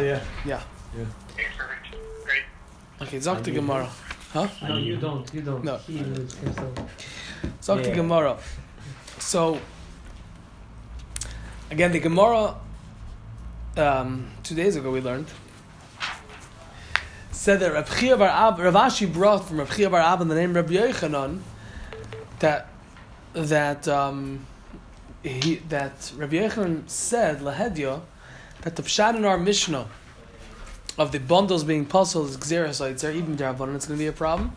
Yeah. Yeah. Okay, perfect. Great. Okay, Zok the Gemara. Huh? No, you don't. You don't. No. He is himself. Zok the Gemara. So, again, the Gemara, um, two days ago we learned, said that Reb Chia Bar Ab, Rav Ashi brought from Reb Chia Bar Ab in the name Reb Yochanan that, that, um, he, that Reb Yochanan said, Lahedya, that the Pshat in our Mishnah of the bundles being puzzled is Xeris Eitzer, even Darabon, it's going to be a problem.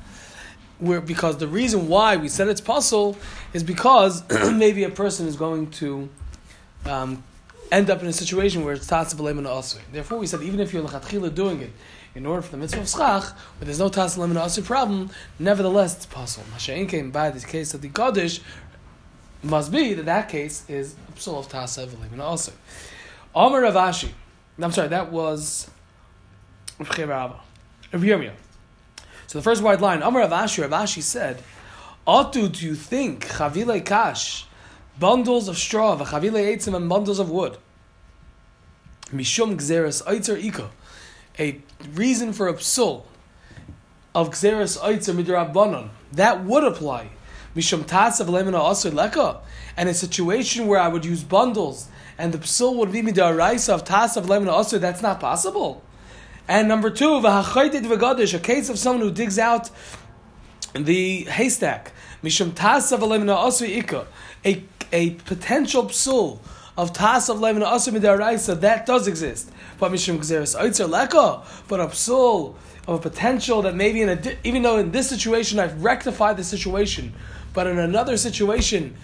Where, because the reason why we said it's puzzle is because maybe a person is going to um, end up in a situation where it's tasab and asr. Therefore, we said even if you're lechatchila doing it in order for the mitzvah of schach, but there's no tasab and asr problem, nevertheless it's puzzle. Mashain came by this case of the Kaddish must be that that case is psul of tasab and asr. Amar Rav Ashi. I'm sorry, that was Rav. So the first wide line, Amar Rav Ashi, Ravashi said, Atu, do you think, chavile kash, bundles of straw, chavile eitzim, and bundles of wood, mishum gzeres eitzer ika, a reason for a psul of gzeres eitzer midrabanon, that would apply, mishum tasav lemina leka, and a situation where I would use bundles, and the psul would be midaraisa of tasav lemina asur, that's not possible. And number two, v'hachaytit v'gadish, a case of someone who digs out the haystack, mishum tasav lemina asur ika, a a potential psul of tasav lemina asur midaraisa, that does exist. But mishum gzeres eitzer leka, but a psul of a potential that maybe in a even though in this situation I've rectified the situation, but in another situation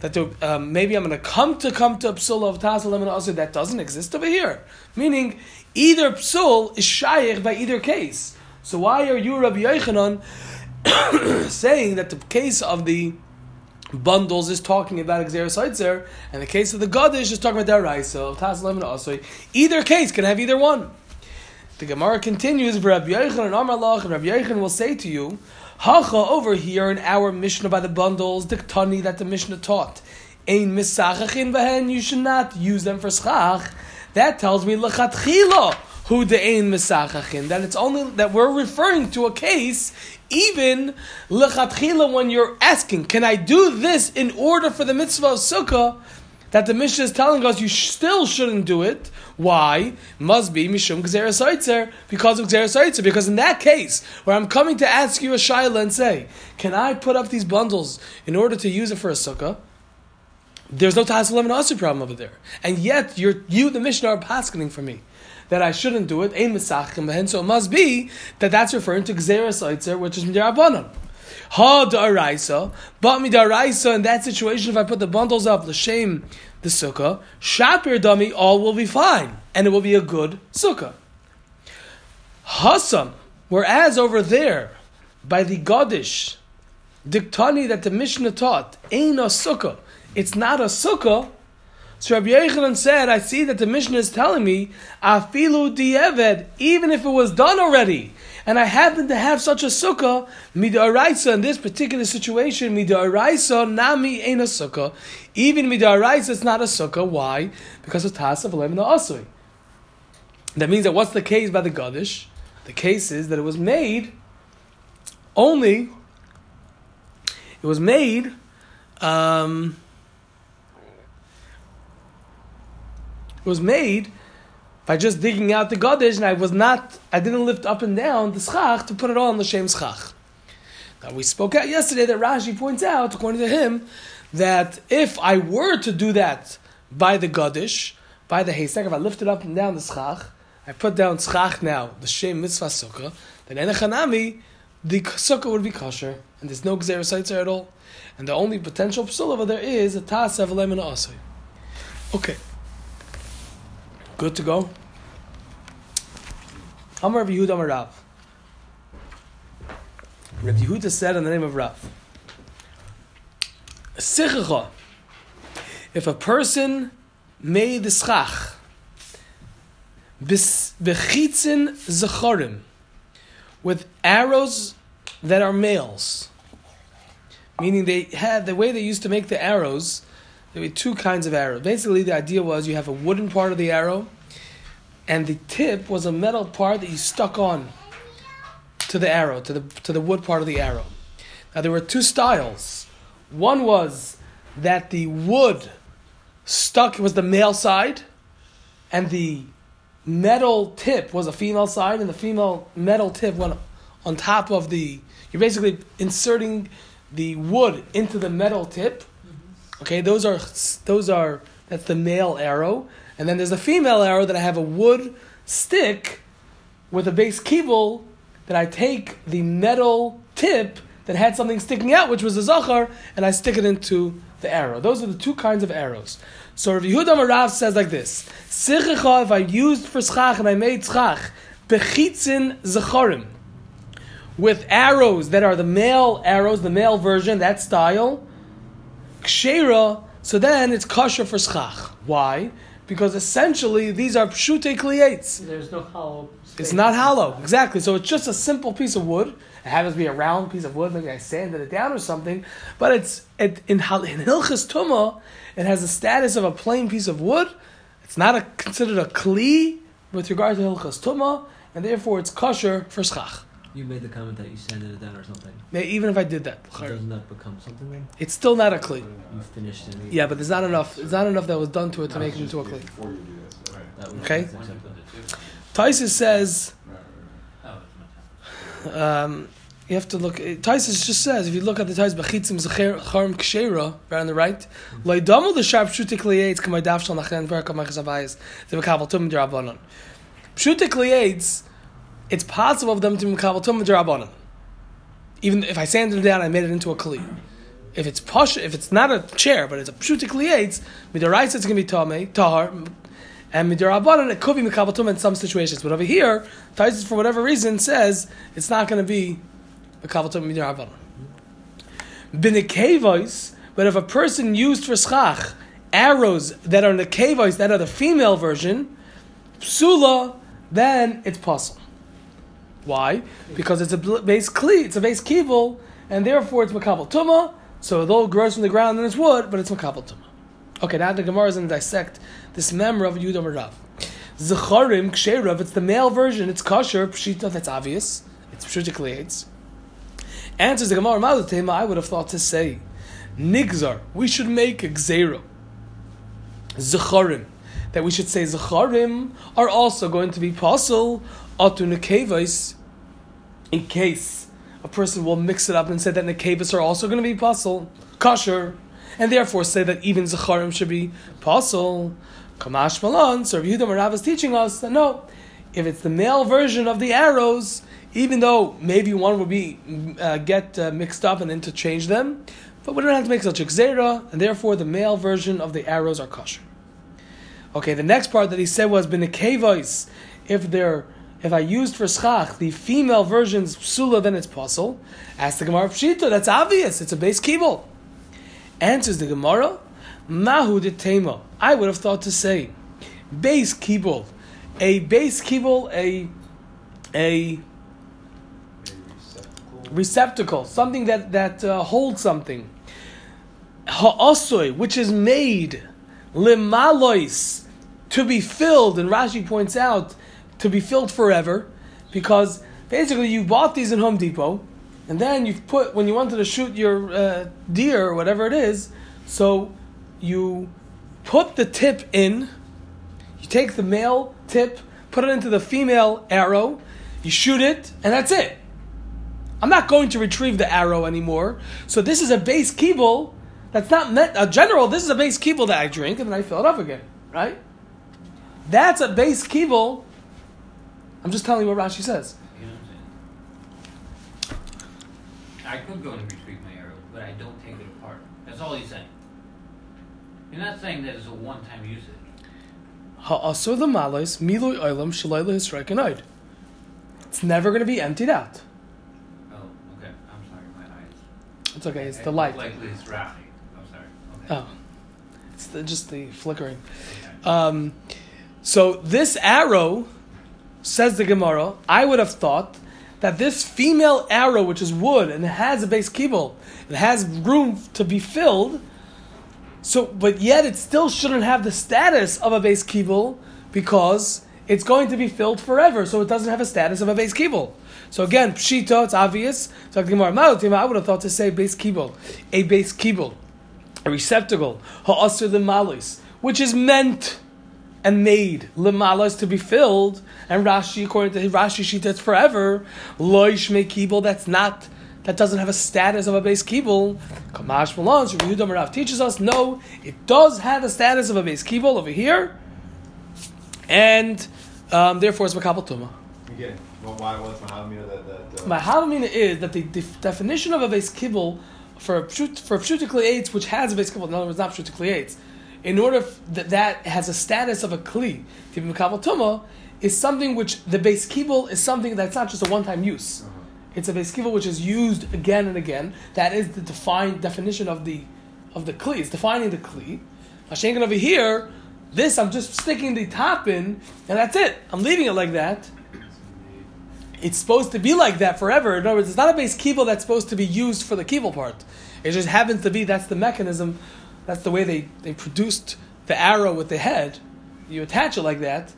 that um, maybe I'm going to come to come to psul of tasav lemina asur that doesn't exist over here. Meaning either psul is shaykh by either case. So why are you Rabbi Yochanan saying that the case of the bundles is talking about Xeris Eitzer, and the case of the Gadish is talking about Daraisa, Taslim and Asoi. Either case can have either one. The Gemara continues, Rabbi Yochanan Amar and Rabbi Yochanan will say to you, Hacha over here in our Mishnah by the bundles, the Ktani that the Mishnah taught. Ein misachachin behen, you should not use them for schach. That tells me lechatchila who the ein misachachin. That it's only that we're referring to a case even lechatchila when you're asking, can I do this in order for the mitzvah of sukkah? That the Mishnah is telling us you still shouldn't do it. Why? Must be mishum gzeres eitzer because of gzeres eitzer. Because in that case, where I'm coming to ask you a shaila and say, can I put up these bundles in order to use it for a sukkah? There's no Tassalim and Asr problem over there. And yet, you're, you, the Mishnah, are paskening for me that I shouldn't do it. Ein. So it must be that that's referring to Gzeres Eitzer, which is Midirabanan. Ha da'araisa, but midaraisa, in that situation, if I put the bundles up, l'shem, the sukkah, shapir dummy, all will be fine. And it will be a good sukkah. Hasam, whereas over there, by the Gadish, diktani that the Mishnah taught, ain't a sukkah, it's not a sukkah. So Rabbi Yochanan said, I see that the Mishnah is telling me, afilu dieved, even if it was done already, and I happen to have such a sukkah, midaraisa in this particular situation, midaraisa nami ain't a sukkah. Even midaraisa is not a sukkah. Why? Because of tas of lemon asui. That means that what's the case by the Gadish? The case is that it was made only, it was made, um, it was made by just digging out the Gadish, and I was not, I didn't lift up and down the schach to put it all on the Shem schach. Now we spoke out yesterday that Rashi points out, according to him, that if I were to do that by the Gadish, by the haystack, if I lifted up and down the schach, I put down schach now, the Shem mitzvah sukkah, then enechanami, the sukkah would be kosher, and there's no gzeres at all. And the only potential psul over there is a tas lemon asay. Okay. Good to go. Amar Yehuda Amar Rav. Rabbi Yehuda said in the name of Rav. Sichacha. If a person made the schach bechitzin zacharim with arrows that are males, meaning they had the way they used to make the arrows. There were two kinds of arrows. Basically, the idea was you have a wooden part of the arrow, and the tip was a metal part that you stuck on to the arrow, to the to the wood part of the arrow. Now there were two styles. One was that the wood stuck was the male side, and the metal tip was a female side, and the female metal tip went on top of the. You're basically inserting the wood into the metal tip. Okay, those are those are that's the male arrow, and then there's the female arrow that I have a wood stick with a base kibble that I take the metal tip that had something sticking out, which was the zachar, and I stick it into the arrow. Those are the two kinds of arrows. So Rav Yehuda Marav says like this: Sichecha, if I used for schach and I made schach, bechitzin zacharim, with arrows that are the male arrows, the male version, that style, kshera, so then it's kosher for schach. Why? Because essentially these are pshute. There's no hollow. It's not hollow, exactly. So it's just a simple piece of wood. It happens to be a round piece of wood. Maybe I sanded it down or something. But it's it, in in Hilchas Tuma, it has the status of a plain piece of wood. It's not a, considered a kli with regard to Hilchas Tuma, and therefore it's kosher for schach. You made the comment that you sanded it down or something. Even if I did that, So doesn't that become something then? it's still not a kli. You finished it. Yeah, but there's not enough. There's not enough that was done to it to make it into a kli. That was Okay. that's acceptable. Tosfos says. Um, you have to look. Tosfos just says if you look at the Tosfos Bachitzim Zacharim Kshera right on the right, Loidamu the sharp shutik liyates kamay dafshal nachen verka machas avayis the mekabel tum derabanan. Shutik liyates, it's possible of them to be mekabel tum derabanan. Even if I sanded it down, I made it into a kli. If it's push, if it's not a chair, but it's a pshutik liyates, midaraisa it's going to be tame, tahar, and midarabanan it could be mekabel in some situations. But over here, Tosfos for whatever reason says it's not going to be mekabel tum midarabanan. Binekevos, but if a person used for schach arrows that are in the nekevos, that are the female version, psula, then it's possible. Why? Because it's a base kli, it's a base kibble, and therefore it's makabel tuma. So though it grows from the ground and it's wood, but it's makabel tuma. Okay, now the Gemara is going to dissect this member of Yudam Rav. Zecharim ksheirav, it's the male version, it's kosher, pshita, that's obvious. It's pshutikli aids. Answers the Gemara Malatema, I would have thought to say, Nigzar, we should make a gzero. Zecharim, that we should say Zecharim are also going to be possible, atu nekevais, in case a person will mix it up and say that nekevas are also going to be possible, kosher, and therefore say that even Zecharim should be possible. Kamash Malon, so Yehuda Marav is teaching us that no, if it's the male version of the arrows, even though maybe one would be uh, get uh, mixed up and interchange them, but we don't have to make such a xera, and therefore the male version of the arrows are kosher. Okay, the next part that he said was benekevos. If they're if I used for schach the female version's psula, then it's possible. Ask the Gemara of Pshita, that's obvious. It's a base kibble. Answers the Gemara, Mahu de Tema. I would have thought to say, base kibble, a base kibble, a a receptacle, something that that uh, holds something. Ha'asoi, which is made limalois to be filled, and Rashi points out to be filled forever, because basically you bought these in Home Depot, and then you've put when you wanted to shoot your uh, deer or whatever it is, so you put the tip in. You take the male tip, put it into the female arrow, you shoot it, and that's it. I'm not going to retrieve the arrow anymore. So this is a base kibble that's not meant a general. This is a base kibble that I drink and then I fill it up again, right? That's a base kibble. I'm just telling you what Rashi says. You know what I'm saying? I could go and retrieve my arrow, but I don't take it apart. That's all he's saying. You're not saying that it's a one-time usage. Ha'asur the malos milui olam shalayla hisrekanod. It's never going to be emptied out. Oh, okay. I'm sorry, my eyes. It's okay. It's the light. Like it's Rashi. I'm sorry. Okay. Oh, it's the, just the flickering. Um, so this arrow, says the Gemara, I would have thought that this female arrow, which is wood and has a base kibble, it has room to be filled. So, but yet it still shouldn't have the status of a base kibble because it's going to be filled forever, so it doesn't have a status of a base kibble. So again, pshita, it's obvious. So I would have thought to say base kibble, a base kibble, a receptacle, ha'asr the malis, which is meant and made lemalas to be filled. And Rashi, according to Rashi, shita, it's forever. Loish me kibble, that's not. That doesn't have a status of a base kibble. Kamash Malon, Yehuda Rav teaches us, no, it does have a status of a base kibble over here, and um, therefore it's makabel tuma. Again, well, why Mahavamina that that? Uh, is that the def- definition of a base kibble for a for pshutikli which has a base kibble, in other words, not pshutikli eitz, in order f- that that has a status of a kli to be makabel tuma, is something which the base kibble is something that's not just a one-time use. Uh-huh. It's a base kibble which is used again and again. That is the defined definition of the of the kli. It's defining the kli. Mashenkin over here, this I'm just sticking the top in, and that's it. I'm leaving it like that. It's supposed to be like that forever. In other words, it's not a base kibble that's supposed to be used for the kibble part. It just happens to be that's the mechanism. That's the way they, they produced the arrow with the head. You attach it like that,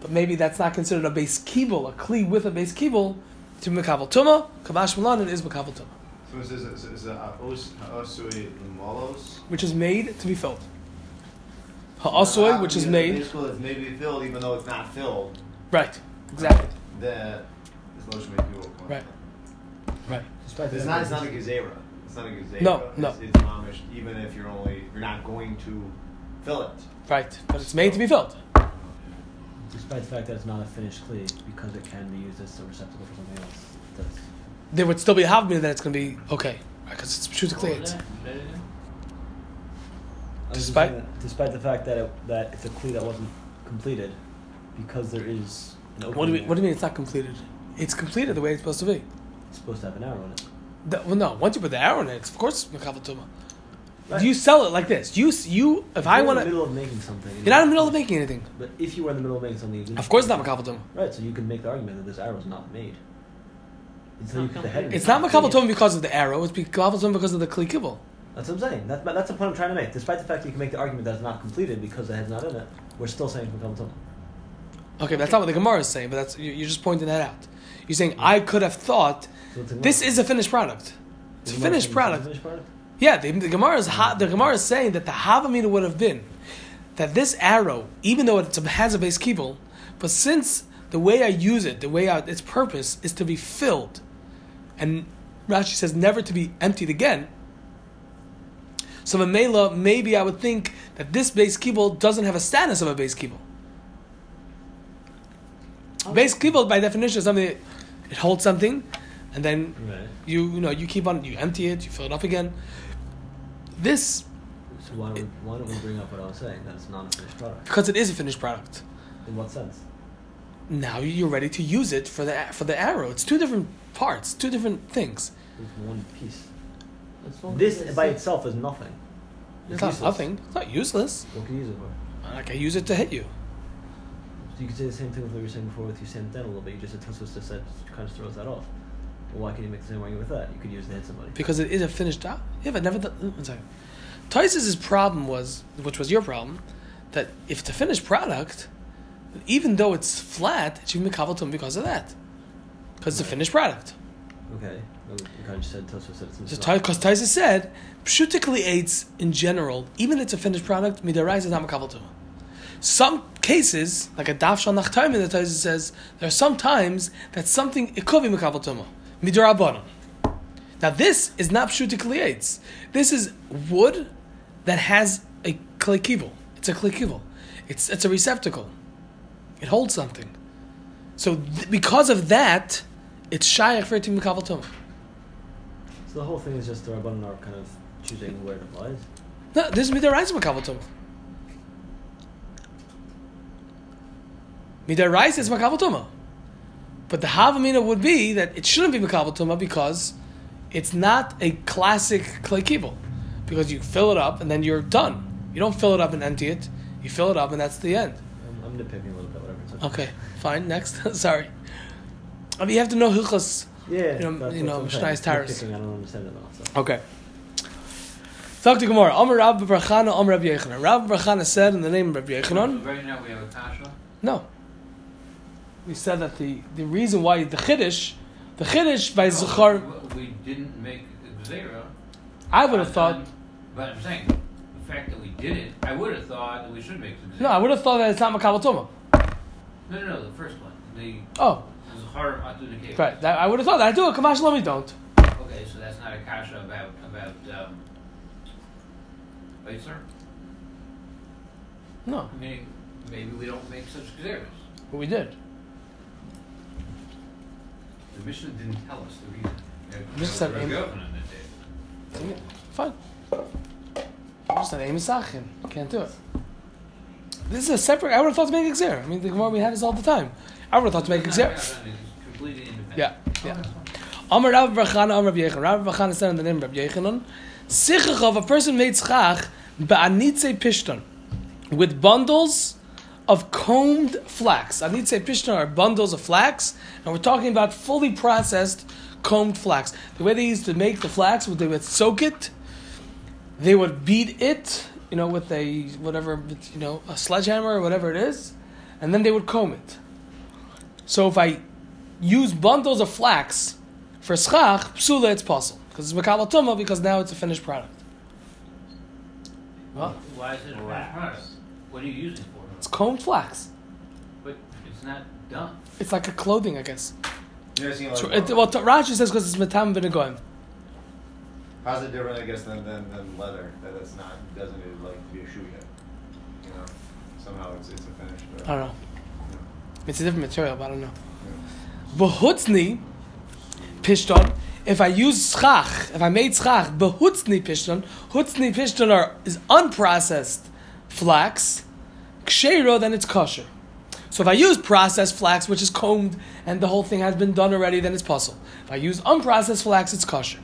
but maybe that's not considered a base kibble, a kli with a base kibble. To mekabel tuma, kamash malan, it is mekabel tuma, so is is is a osui malos? which is made to be filled. Ha'asoy, which is made Basically, it's maybe filled even though it's not filled. right, exactly, That is lotion make you right, right. It's not. It's not a this- gezerah. It's not a gezerah. No, no. It's, it's mamish, even if you're only you're not going to fill it. Right, but it's made to be filled. Despite the fact that it's not a finished cleat, because it can be used as a receptacle for something else. That's, There would still be a havmina that it's going to be okay, because it's true to What cleats. that? Say that again? I was just Despite- saying that despite the fact that it, that it's a cleat that wasn't completed, because there is an What do you mean? What do you mean it's not completed? It's completed the way it's supposed to be. It's supposed to have an arrow in it. The- well, no. Once you put the arrow in it, it's, of course, it's makabel tuma. Right. You sell it like this. You you if I you're want in the to, middle of making something, you're not in the middle of making anything. But if you were in the middle of making something, Of course, it's not makabel tuma. Right, so you can make the argument that this arrow is not made. Until you not put the head in. It's not makabel tuma because of the arrow. It's makabel tuma because of the kli kibble. That's what I'm saying. That's, that's the point I'm trying to make. Despite the fact that you can make the argument that it's not completed because the head's not in it, we're still saying it's Makabal Tumah. Okay, that's not what the Gemara is saying, but that's you- you're just pointing that out. You're saying I could have thought So it's a this is a finished product. It's a finished product. Finished product. Yeah, the, the Gemara is ha, the Gemara is saying that the Havamina would have been that this arrow, even though it has a base kibble, but since the way I use it, the way I, its purpose is to be filled, and Rashi says never to be emptied again. So the Mamela, maybe I would think that this base kibble doesn't have a status of a base kibble. Base kibble, by definition, is something that it holds something, and then Right. you you know you keep on you empty it, you fill it up again. This So why don't, we, why don't we bring up what I was saying? That it's not a finished product. because it is a finished product. In what sense? Now you're ready to use it for the for the arrow. It's two different parts, two different things. It's one piece. As long This it's by itself is nothing. It's not useless. nothing. It's not useless. What can you use it for? Like I use it to hit you. So you could say the same thing with what you were saying before with you saying then a little bit. You just said Tosfos just said kind of throws that off. Well, why can't you make the same argument with that? You could use to hit somebody. because it is a finished job. Yeah, but never. Done, one second. Tosfos's problem was, which was your problem, that if it's a finished product, even though it's flat, it should be mekavel because of that, because it's a finished product. Okay. Well, You kind of just said said it's Because not. Tosfos said, pshutikli aids in general, even if it's a finished product, midarais is not to. Some cases, like a daf shal nachtaim, the Tosfos says, there are some times that something it could be mekavel tuma, midarabana. Now this is not pshutikli aids. This is wood that has a klikibel. It's a klikibel. It's it's a receptacle. It holds something. So th- because of that, it's shayach for it to be mekavel tuma. So the whole thing is just the Rabbanon are kind of choosing where it applies. No, this is midaraisa makabel tuma. Midaraisa is makabel tuma. But the havamina would be that it shouldn't be makabel tuma because it's not a classic clay kibble. Because you fill it up and then you're done. You don't fill it up and empty it. You fill it up and that's the end. I'm, I'm nitpicking a little bit, whatever. It's Okay, fine. Next, sorry. I mean, you have to know hilchas. Yeah. You know- that's you know, I'm saying. Mishnah's Taurus. I don't understand it all. So. Okay. Talk to Gemara. Amar Rab Brachana, Amar Rabbi Yochanan. Rab Brachana said in the name of Rabbi So Yochanan, right now we have a kasha. no. We said that the, the reason why the chiddush, the chiddush by zachar, We didn't make Xera. I would have thought. But I'm saying, the fact that we did it, I would have thought that we should make Xera. No, I would have thought that it's not makabel tuma. No, no, no, the first one. The Oh, Zahar Atu right. That, I would have thought that. I do it. Kamash Lomi don't. Okay, so that's not a kasha about, about, um, wait, sir? No, I mean, maybe we don't make such Xeras. but we did. The Mishnah didn't tell us the reason. It Mishnah said was aim- Rabbi Yochanan that. Fine. Just an aim Sachin. Can't do it. This is a separate. I would have thought to make exer. I mean, the Gemara we have this all the time. I would have thought to make It's not- exer. it's completely independent. Yeah, yeah. Amar Rav Bachana, Amar Rav Yechon. Rav Bachana said in the name of Rav Yochanan, Sichach of a person made schach ba'anitze pishton with bundles of combed flax. I need to say pishton are bundles of flax, and we're talking about fully processed combed flax. The way they used to make the flax, was they would soak it, they would beat it, you know, with a whatever, you know, a sledgehammer or whatever it is, and then they would comb it. So if I use bundles of flax for schach, psula, it's possible. Because it's makabel because now it's a finished product. Well, Why is it a finished product? What are you using it for? It's combed flax. But it's not done. It's like a clothing, I guess. You never seen like, So it, well, t- Rashi says because it's metam b'negoim. how's it different, I guess, than, than, than leather? That it's not designated like to be a shoe yet. You know, somehow it's it's a finished. Uh, I don't know. It's a different material, but I don't know. Behutzni pishton. If I use schach, if I made schach, behutzni pishton, hutzni pishton are is unprocessed flax. Kshero, then it's kosher. So if I use processed flax, which is combed and the whole thing has been done already, then it's puzzle. If I use unprocessed flax, it's kosher.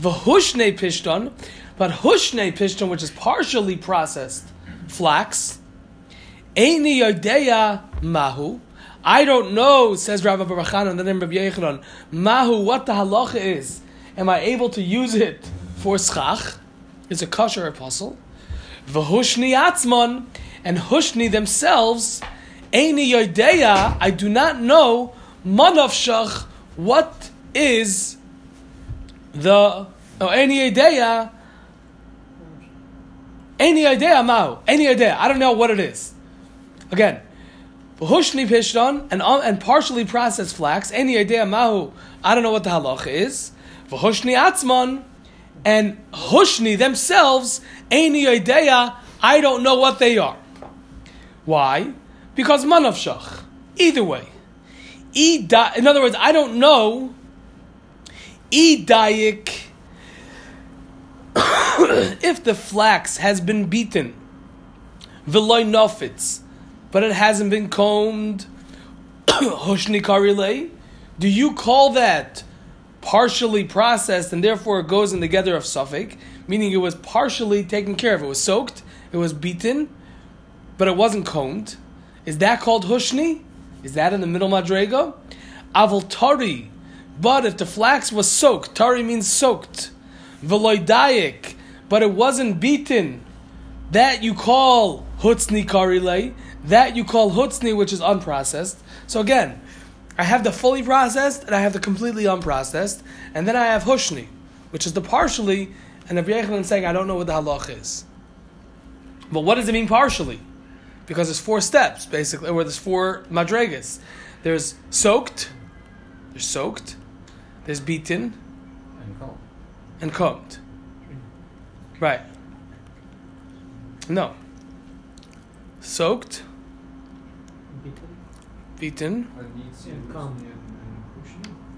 V'hushne pishton, but hushne pishton, which is partially processed flax, Eini yodeya mahu. I don't know, says Rabbi Barachan in the name of Yochanan, mahu, what the halacha is. Am I able to use it for schach? It's a kosher apostle. V'hushni atzmon, and hushni themselves, eini yodeya, I do not know, manavshach, what is the, oh, eini yodeya, eini yodeya mahu, eini yodeya, I don't know what it is. Again, Hushni pishton and um, and partially processed flax. Any idea mahu? I don't know what the halacha is. V'hushni atzman and hushni themselves. Any idea? I don't know what they are. Why? Because manavshach. Either way, in other words, I don't know. If the flax has been beaten, v'loy nofitz but it hasn't been combed. Karile. Do you call that partially processed and therefore it goes in the gather of suffix, meaning it was partially taken care of? It was soaked, it was beaten, but it wasn't combed. Is that called hushni? Is that in the middle madrega? Aval tari. But if the flax was soaked, tari means soaked. Veloidayik, but it wasn't beaten. That you call hutzni karile. That you call hutzni, which is unprocessed. So again, I have the fully processed and I have the completely unprocessed, and then I have hushni, which is the partially. And Yechon is saying, I don't know what the halach is. But what does it mean partially? Because there's four steps basically, where there's four madregas. There's soaked, there's soaked, there's beaten, And comb. and combed. Right. No. Soaked, beaten, Beaten.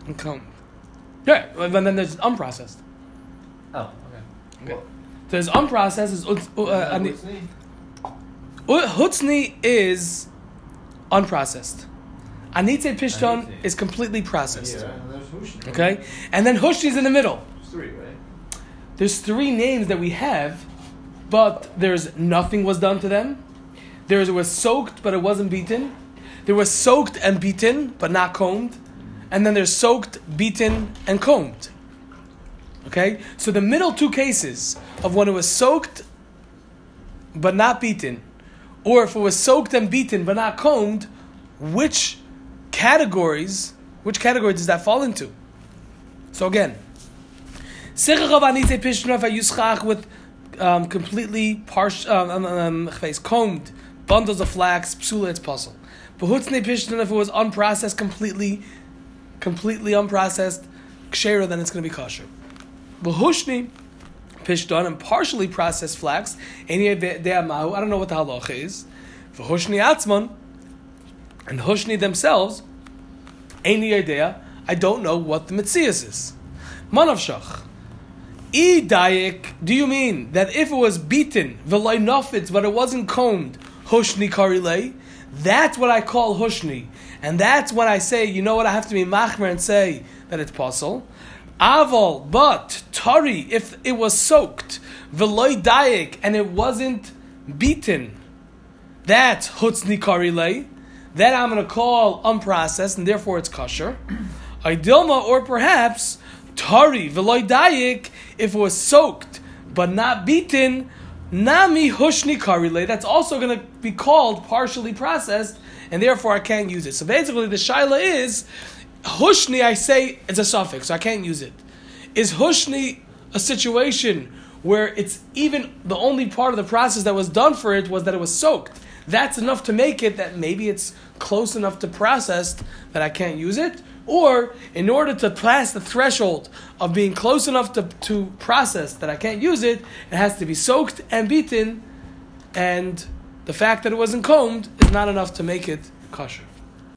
and combed. Yeah, and then there's unprocessed. Oh, okay. okay. There's unprocessed. Is ut- ani- uh, Hutzni is unprocessed. Anitze Pishton Anitze. is completely processed. Yeah. Okay? And then Hushni is in the middle. There's three, right? There's three names that we have, but there's nothing was done to them. There was soaked, but it wasn't beaten. There was soaked and beaten, but not combed. And then there's soaked, beaten, and combed. Okay? So the middle two cases of when it was soaked, but not beaten, or if it was soaked and beaten, but not combed, which categories, which category does that fall into? So again, with um, completely partial, um, um, um, combed bundles of flax, psula, it's puzzle. Behutzne Pishnov, if it was unprocessed completely, completely unprocessed, kshera, then it's going to be kosher. But Behushni Pishton and partially processed flax? I don't know what the halacha is. Behushni Atzman, and Hushni themselves, any idea, I don't know what the Metzias is. Manavshach. E dayik, do you mean that if it was beaten, v'loy but it wasn't combed, hushni karilei? That's what I call hushni. And that's when I say, you know what, I have to be machmer and say that it's possible. Aval, but, tari, if it was soaked, veloy dayik, and it wasn't beaten, that's hutsni karilei. That I'm going to call unprocessed, and therefore it's kosher. Idilma, or perhaps, tari, veloy dayik, if it was soaked but not beaten, nami hushni karile. That's also going to be called partially processed, and therefore I can't use it. So basically, the shaila is hushni. I say it's a suffix, so I can't use it. Is hushni a situation where it's even the only part of the process that was done for it was that it was soaked? That's enough to make it that maybe it's close enough to processed that I can't use it. Or in order to pass the threshold of being close enough to, to process that I can't use it, it has to be soaked and beaten, and the fact that it wasn't combed is not enough to make it kosher.